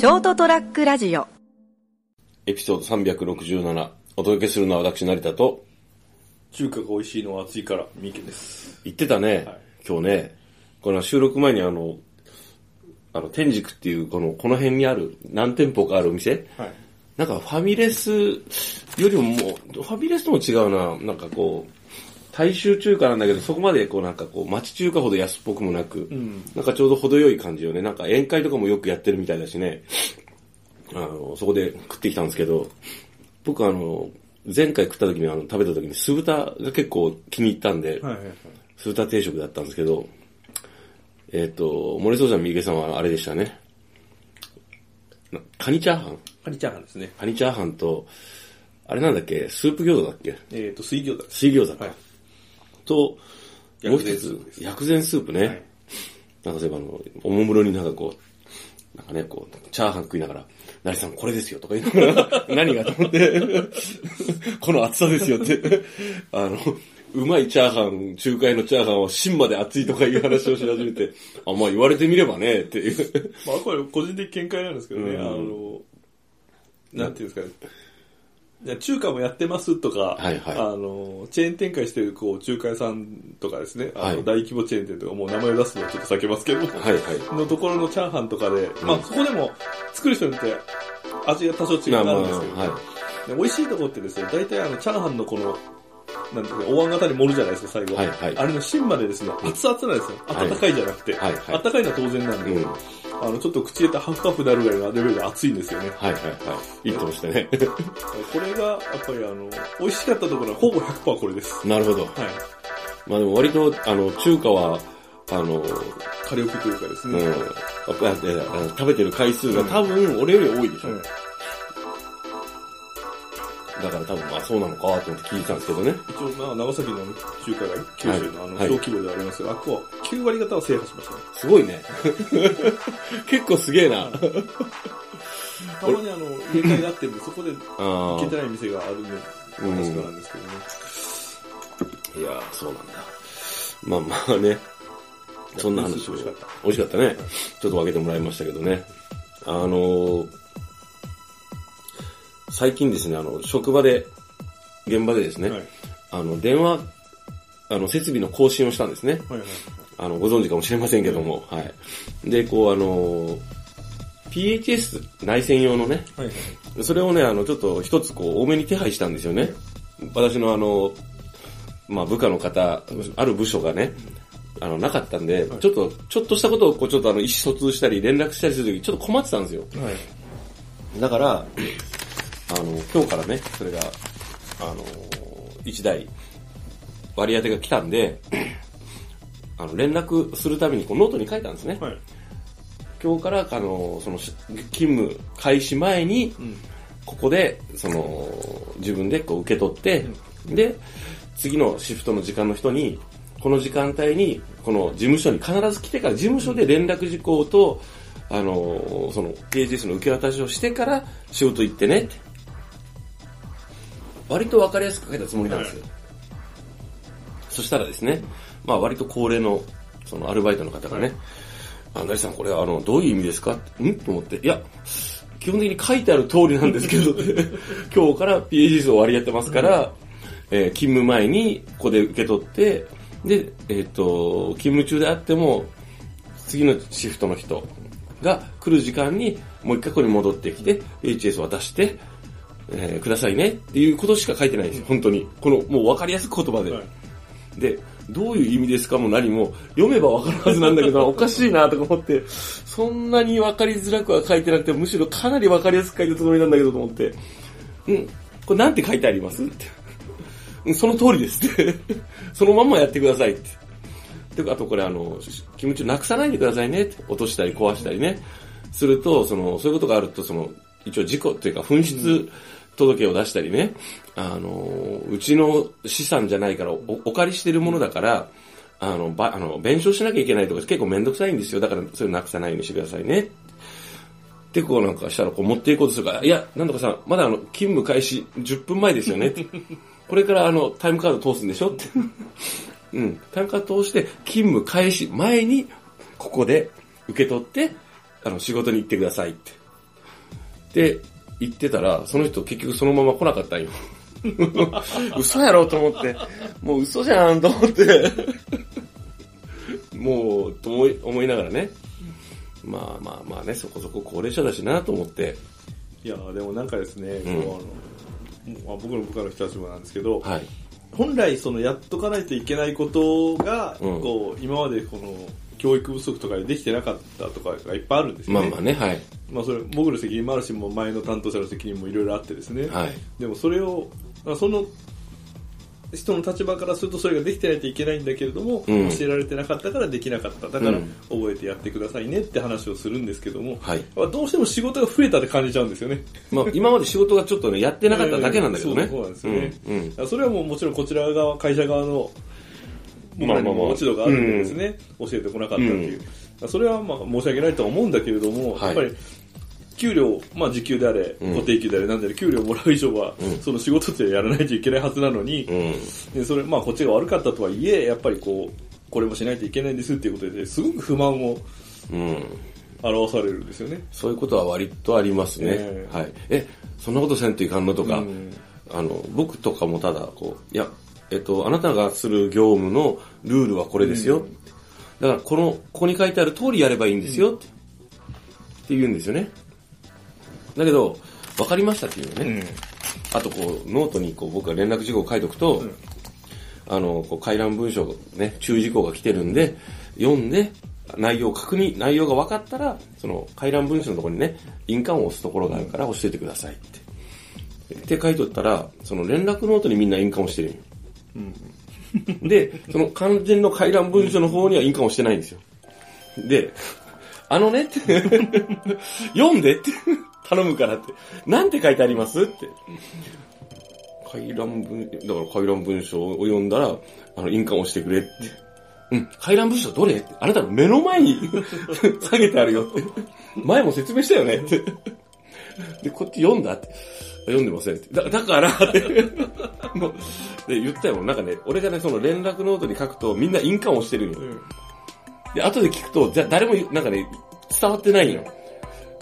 ショートトラックラジオ。エピソード367お届けするのは私成田と。中華が美味しいのは暑いから、三池です。言ってたね、はい。今日ね。この収録前にあのあの天竺っていうこのこの辺にある何店舗かあるお店。はい。なんかファミレスよりももう、ファミレスとも違うな。なんかこう、大衆中華なんだけど、そこまでこうなんかこう、町中華ほど安っぽくもなく、んなんかちょうど程よい感じよね。なんか宴会とかもよくやってるみたいだしね。あの、そこで食ってきたんですけど、僕あの、前回食った時にあの、食べた時に酢豚が結構気に入ったんで、はいはいはい。酢豚定食だったんですけど、えっ、と、森総ちゃん、三池さんはあれでしたね。なカニチャーハンカニチャーハンですね。カニチャーハンと、あれなんだっけ、スープ餃子だっけ？えっ、と、水餃子。水餃子か。はいと、もう一つ、す薬膳スープね。はい。なんか例えばあの、おもむろになんかこう、なんかね、こう、チャーハン食いながら、成さんこれですよとか言いながら、何がと思って、この厚さですよって、あの、うまいチャーハン、中華屋のチャーハンは芯まで熱いとかいう話をし始めて、あ、まあ言われてみればね、っていう。まあ、これ個人的見解なんですけどね、うん。あの、なんていうんですかね。中華もやってますとか、はいはい。あの、チェーン展開してるこう中華屋さんとかですね、あの、はい。大規模チェーン店とか、もう名前を出すのはちょっと避けますけど、はいはい。のところのチャーハンとかで、まあそこでも作る人によって味が多少違うまあまあ、んですけど、はで美味しいとこってですね、大体あの、チャーハンのこの、なんていうか、お椀型に盛るじゃないですか、最後。はいはい。あれの芯までですね、熱々なんですよ。はい。温かいじゃなくて。はいはい。温かいのは当然なんで、うんあの、ちょっと口入れたハフハフになるぐらいのレベルで熱いんですよね。い。はいはいはい。いいともしてね。これが、やっぱりあの、美味しかったところはほぼ100%これです。なるほど。はい。まあでも割と、あの、中華は、あの、火力というかですね。うん、食べてる回数が多分俺より多いでしょ。はいだから多分まあそうなのかと思って聞いてたんですけどね。一応、まあ、長崎の中華街、九州のあの、はい小規模ではありますが、あっこは9割方は制覇しましたね。すごいね。結構すげえな。たまにあの、入れ替えがあってるんで、そこであ行けてーない店があるんで、確かなんですけどね。いやそうなんだ。まあまあね。そんな話を。美味しかった美味しかったね。ちょっと分けてもらいましたけどね。あのー最近ですね、あの、職場で、現場でですね、はい。あの、電話、あの、設備の更新をしたんですね。はいはい。あの、ご存知かもしれませんけども、はい。で、こう、あの、PHS 内線用のね、はいはい。それをね、あの、ちょっと一つこう、多めに手配したんですよね。私のあの、まあ、部下の方、ある部署がね、あの、なかったんで、ちょっと、ちょっとしたことを、こう、ちょっとあの、意思疎通したり、連絡したりするとき、ちょっと困ってたんですよ。はい。だから、あの、今日からね、それが、あの、一台、割り当てが来たんで、あの、連絡するためにこうノートに書いたんですね。はい。今日から、あの、その、し勤務開始前に、うん。ここで、その、自分でこう受け取って、で、次のシフトの時間の人に、この時間帯に、この事務所に必ず来てから、事務所で連絡事項と、あの、その、PHS の受け渡しをしてから仕事行ってねって。割と分かりやすく書いたつもりなんですよ。そしたらですね、まあ割と高齢の、そのアルバイトの方がね、あ、成さんこれはあの、どういう意味ですか？ん？と思って、いや、基本的に書いてある通りなんですけど、今日から PHS を割り当てますから、えー勤務前にここで受け取って、で、えっ、と、勤務中であっても、次のシフトの人が来る時間にもう一回ここに戻ってきて、PHS を渡して、えーくださいねっていうことしか書いてないんですよ、本当に。この、もう分かりやすく言葉で。はいで、どういう意味ですかも何も、読めばわかるはずなんだけど、おかしいなとか思って、そんなにわかりづらくは書いてなくて、むしろかなりわかりやすく書いたつもりなんだけどと思って、うん、これなんて書いてあります？って。うんその通りですって。そのまんまやってくださいって。で、あとこれあの、気持ちをなくさないでくださいねって。落としたり壊したりね。すると、その、そういうことがあると、その、一応事故っていうか紛失届を出したりね、あの、うちの資産じゃないからお、お借りしてるものだから、あの、ば、あの、弁償しなきゃいけないとか結構めんどくさいんですよ。だから、それなくさないようにしてくださいね。で、こうなんかしたら、こう持っていこうとするから、いや、なんとかさん、まだあの、勤務開始10分前ですよねって。これからあの、タイムカード通すんでしょ？って。うん。タイムカード通して、勤務開始前に、ここで受け取って、あの、仕事に行ってくださいって。って言ってたら、その人結局そのまま来なかったんよ。嘘やろと思って、もう嘘じゃんと思って、もう、と思い思いながらね、まあまあまあね、そこそこ高齢者だしなと思って、いやーでもなんかですね、うん。こうあのまあ僕の部下の人たちもなんですけど、はい。本来そのやっとかないといけないことが、うん。こう今までこの教育不足とかでできてなかったとかがいっぱいあるんですよね。まあまあね、はい。まあそれ僕の責任もあるし、もう前の担当者の責任もいろいろあってですね。はい。でもそれを、まあその人の立場からするとそれができてないといけないんだけれども、うん教えられてなかったからできなかった。だからうん覚えてやってくださいねって話をするんですけども、はい。まあどうしても仕事が増えたって感じちゃうんですよね。まあ今まで仕事がちょっとね、やってなかっただけなんだけどね。そうそうなんですよねうん。うんそれはもうもちろんこちら側、会社側の、僕らにも落ち度があるんでですね、教えてこなかったっていう。それはまあ申し訳ないとは思うんだけれども、はいやっぱり、給料、まあ時給であれ、うん固定給であれ、なんであれ、給料もらう以上は、うんその仕事ってやらないといけないはずなのに、うん。でそれ、まあこっちが悪かったとはいえ、やっぱりこう、これもしないといけないんですっていうことで、すごく不満をうん。表されるんですよね。そういうことは割とありますね。ええはい。え、そんなことせんといかんのとか、うんあの、僕とかもただ、こう、いや、えっと、あなたがする業務のルールはこれですよ。だから、この、ここに書いてある通りやればいいんですよ。ってって言うんですよね。だけど、わかりましたっていうのね。あと、こう、ノートにこう僕が連絡事項を書いておくと、んあの、こう回覧文書、ね、注意事項が来てるんで、読んで、内容を確認、内容が分かったら、その回覧文書のところにね、印鑑を押すところがあるから教えてくださいって。って書いとったら、その連絡ノートにみんな印鑑をしてるんで、その肝心の回覧文書の方には印鑑をしてないんですよ。で、あのねって、読んでって、頼むからって。なんて書いてありますって。回覧文、だから回覧文書を読んだら、あの、印鑑をしてくれって。うん、回覧文書どれって。あなたの目の前に 下げてあるよって。前も説明したよねって。で、こっち読んだって。読んでませんって。だだからって。もうで、言ったよ。なんかね、俺がね、その連絡ノートに書くとみんな印鑑をしてるんよ。で、後で聞くと、じゃ誰もなんかね、伝わってないんよ。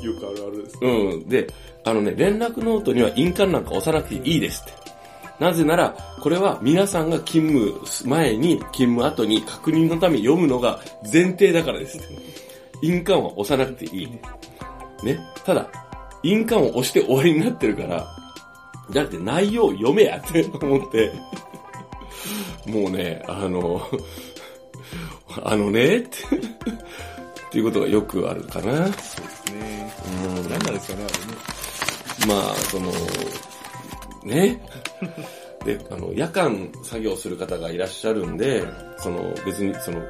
よくあるあるです。うん。で、あのね、連絡ノートには印鑑なんか押さなくていいですって。なぜなら、これは皆さんが勤務前に、勤務後に確認のために読むのが前提だからです。印鑑は押さなくていい。ね。ただ、印鑑を押して終わりになってるから、じゃなくて内容を読めやって思って、もうね、あの、あのね、って、っていうことがよくあるかな。ね。うん。何なんですかね、あまあ、その、ね。で、あの、夜間作業する方がいらっしゃるんで、その、別に、その、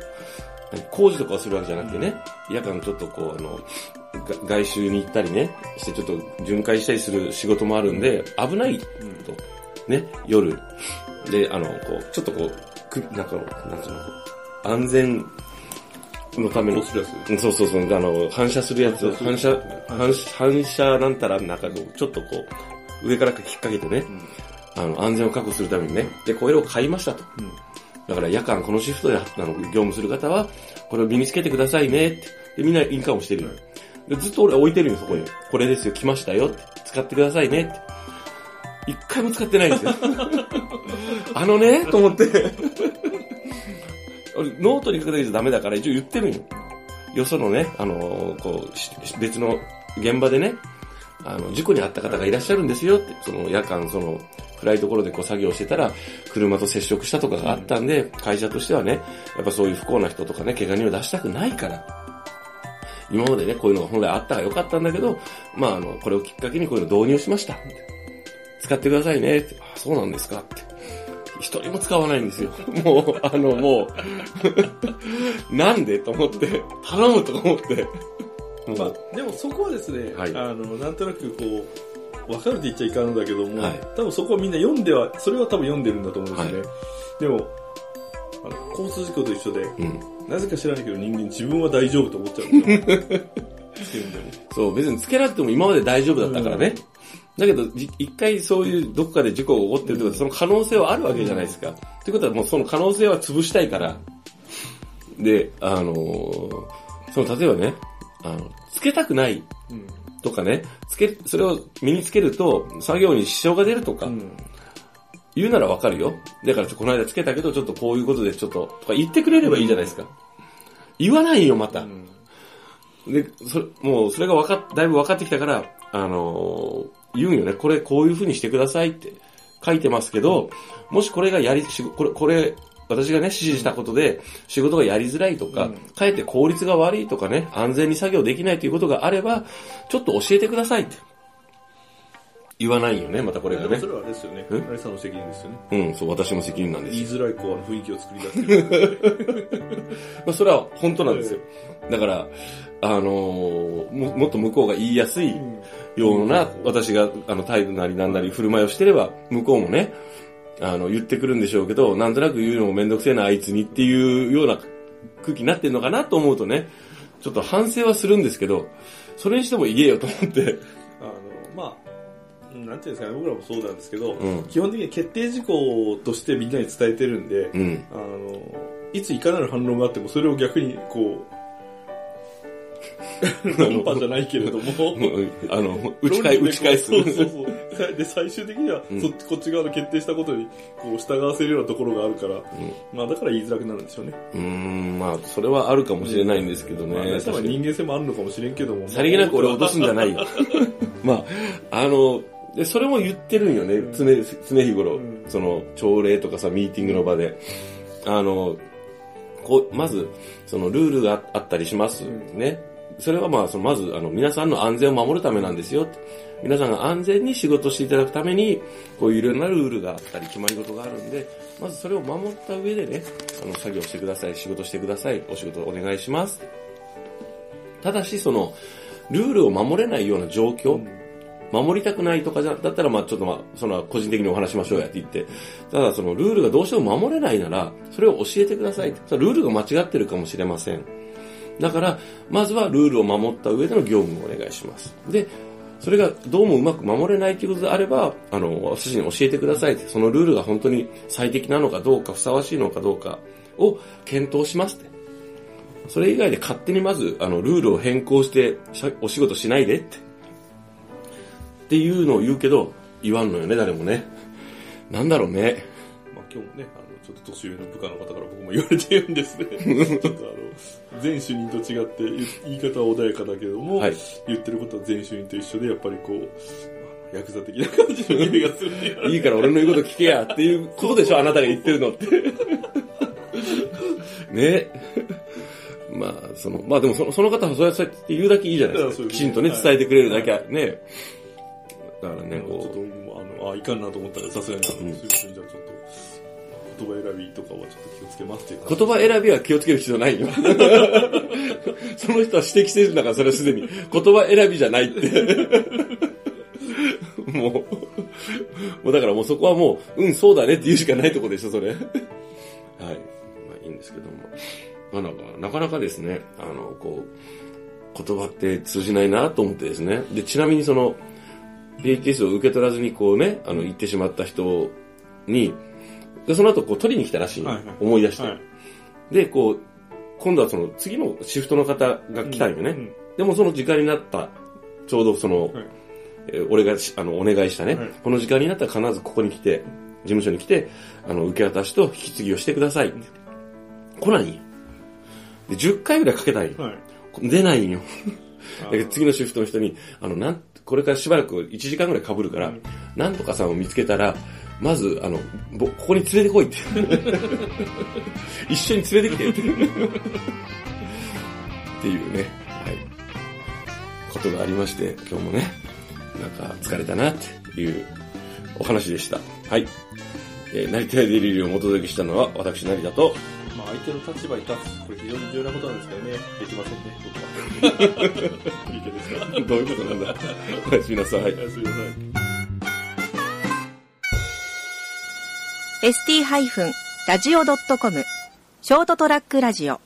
何工事とかをするわけじゃなくてね、夜間ちょっとこう、あの、が外周に行ったりね、してちょっと巡回したりする仕事もあるんで、危ないと。ね、夜。で、あの、こう、ちょっとこう、くなんか、なんつうの、安全のためのコスプラスうんそうそうそう、あの、反射するやつを、反射、反射、反射なんたらなんかちょっとこう、上から引っ掛けてね、あの、安全を確保するためにね、で、これを買いましたと。うんだから夜間このシフトであの業務する方は、これを身につけてくださいねって。で、みんな印鑑をしてるよ。で、ずっと俺置いてるよ、そこに。これですよ、来ましたよ。使ってくださいねって。一回も使ってないんですよ。あのね、と思って。俺、ノートに書くだけじゃダメだから一応言ってるんよ。よそのね、あのーこうし、別の現場でね、あの、事故に遭った方がいらっしゃるんですよって、その夜間、その、暗いところでこう作業してたら、車と接触したとかがあったんで、会社としてはね、やっぱそういう不幸な人とかね、怪我人を出したくないから、今までね、こういうのが本来あったらよかったんだけど、まあ、あの、これをきっかけにこういうの導入しました。使ってくださいねって。あ、そうなんですかって。一人も使わないんですよ。もう、あの、もう、なんでと思って、頼むと思って。まあ、でもそこはですね、はいあの、なんとなくこう、わかるって言っちゃいかんのだけども、はい多分そこはみんな読んでは、それは多分読んでるんだと思うんですよね。でも、あの交通事故と一緒で、うん。なぜか知らないけど人間自分は大丈夫と思っちゃうんですよ。つけるんでもそう、別につけなくても今まで大丈夫だったからね。だけど、じ一回そういうどこかで事故が起こってるってことは、その可能性はあるわけじゃないですか。ってことはもうその可能性は潰したいから。で、あのーその、例えばね、あの、つけたくないうんとかね、つけ、それを身につけると作業に支障が出るとか、うん。言うならわかるよ。だからちょこの間つけたけど、ちょっとこういうことでちょっと、とか言ってくれればいいじゃないですか。言わないよ、また。で、それ、もうそれがわかっ、だいぶ分かってきたから、あのー言うんよね。これこういう風にしてくださいって書いてますけど、もしこれがやり、しこれ、これ、私がね、指示したことで、仕事がやりづらいとか、うんかえって効率が悪いとかね、安全に作業できないということがあれば、ちょっと教えてくださいって。言わないよね、またこれがねそ。れはあれですよね。え？成さんの責任ですよね。うん、そう、私の責任なんですよ言いづらいこうあの雰囲気を作り出してる。まあ、それは本当なんですよ。だから、あのーも、もっと向こうが言いやすいような、私が、あの、態度なりなんなり振る舞いをしてれば、向こうもね、あの、言ってくるんでしょうけど、なんとなく言うのもめんどくせえな、あいつにっていうような空気になってんのかなと思うとね、ちょっと反省はするんですけど、それにしても言えよと思って、あの、まあ、なんていうんですかね、僕らもそうなんですけど、うん基本的に決定事項としてみんなに伝えてるんで、うん。あの、いついかなる反論があっても、それを逆に、こう、論破じゃないけれども、うんあの、打ち返、打ち返す。そうそうそう。で、最終的には、うんそっち、こっち側の決定したことに、こう、従わせるようなところがあるから、まあ、だから言いづらくなるんでしょうね。うーん、まあ、それはあるかもしれないんですけどね。まあ、皆さんは確かに人間性もあるのかもしれんけども。さりげなく俺落とすんじゃないよ。まあ、あの、で、それも言ってるんよね、常、常日頃。うんその、朝礼とかさ、ミーティングの場で。あの、こう、まず、その、ルールがあったりします。うんね。それはまあ、その、まず、あの、皆さんの安全を守るためなんですよ。皆さんが安全に仕事していただくために、こういういろんなルールがあったり、決まり事があるんで、まずそれを守った上でね、あの、作業してください、仕事してください、お仕事お願いします。ただし、その、ルールを守れないような状況、守りたくないとかじゃ、だったらまあちょっとまあ、その個人的にお話しましょうやって言って、ただそのルールがどうしても守れないなら、それを教えてくださいって。ルールが間違ってるかもしれません。だから、まずはルールを守った上での業務をお願いします。で、それがどうもうまく守れないということであれば、あの、私に教えてくださいって、そのルールが本当に最適なのかどうか、ふさわしいのかどうかを検討しますって。それ以外で勝手にまず、あの、ルールを変更して、お仕事しないでって。っていうのを言うけど、言わんのよね、誰もね。なんだろうね。まあ今日もね、あの、ちょっと年上の部下の方から僕も言われてるんですね。ちょっとあの、全主任と違って、言い方は穏やかだけども、はい言ってることは全主任と一緒で、やっぱりこう、ヤクザ的な感じの匂いがするんでいいから俺の言うこと聞けやっていうことでしょ、あなたが言ってるのって。ね。まあ、その、まあでもそのその方はそうやって言うだけいいじゃないですか。きちんとね、はい伝えてくれるだけはね。だからね、ちょっとこあの、あ、いかんなと思ったらさすがにあの、うんすいません、じゃあちょっと、言葉選びとかはちょっと気をつけますっていうう、言葉選びは気をつける必要ないよ。その人は指摘してるんだから、それはすでに。言葉選びじゃないって。もう、もうだからもうそこはもう、うん、そうだねって言うしかないとこでしょ、それ。はい。まあいいんですけども。まあなんか、なかなかですね、あの、こう、言葉って通じないなと思ってですね。で、ちなみにその、PHS を受け取らずにこうね、あの、行ってしまった人に、でその後こう取りに来たらしいの、はいはい思い出して。はい。で、こう、今度はその次のシフトの方が来たんよね。うんでもその時間になった、ちょうどその、はいえー俺がしあのお願いしたね、はいこの時間になったら必ずここに来て、事務所に来て、あの、受け渡しと引き継ぎをしてくださいって。来ないんよ。で、10回ぐらいかけたんよ。はい。出ないんよ。あだけど次のシフトの人に、あの、なん、これからしばらく1時間ぐらい被るから、うんなんとかさんを見つけたら、まず、あの、ぼここに連れてこいって。一緒に連れてきてって。っていうね、はい。ことがありまして、今日もね、なんか疲れたなっていうお話でした。はい。えー、成田デリリをお届けしたのは、私成田と、まあ相手の立場に立つ、これ非常に重要なことなんですけどね、できませんね、僕は。いい手ですかどういうことなんだ。おやすみなさい。おやすみなさい。ST-radio.com ショートトラックラジオ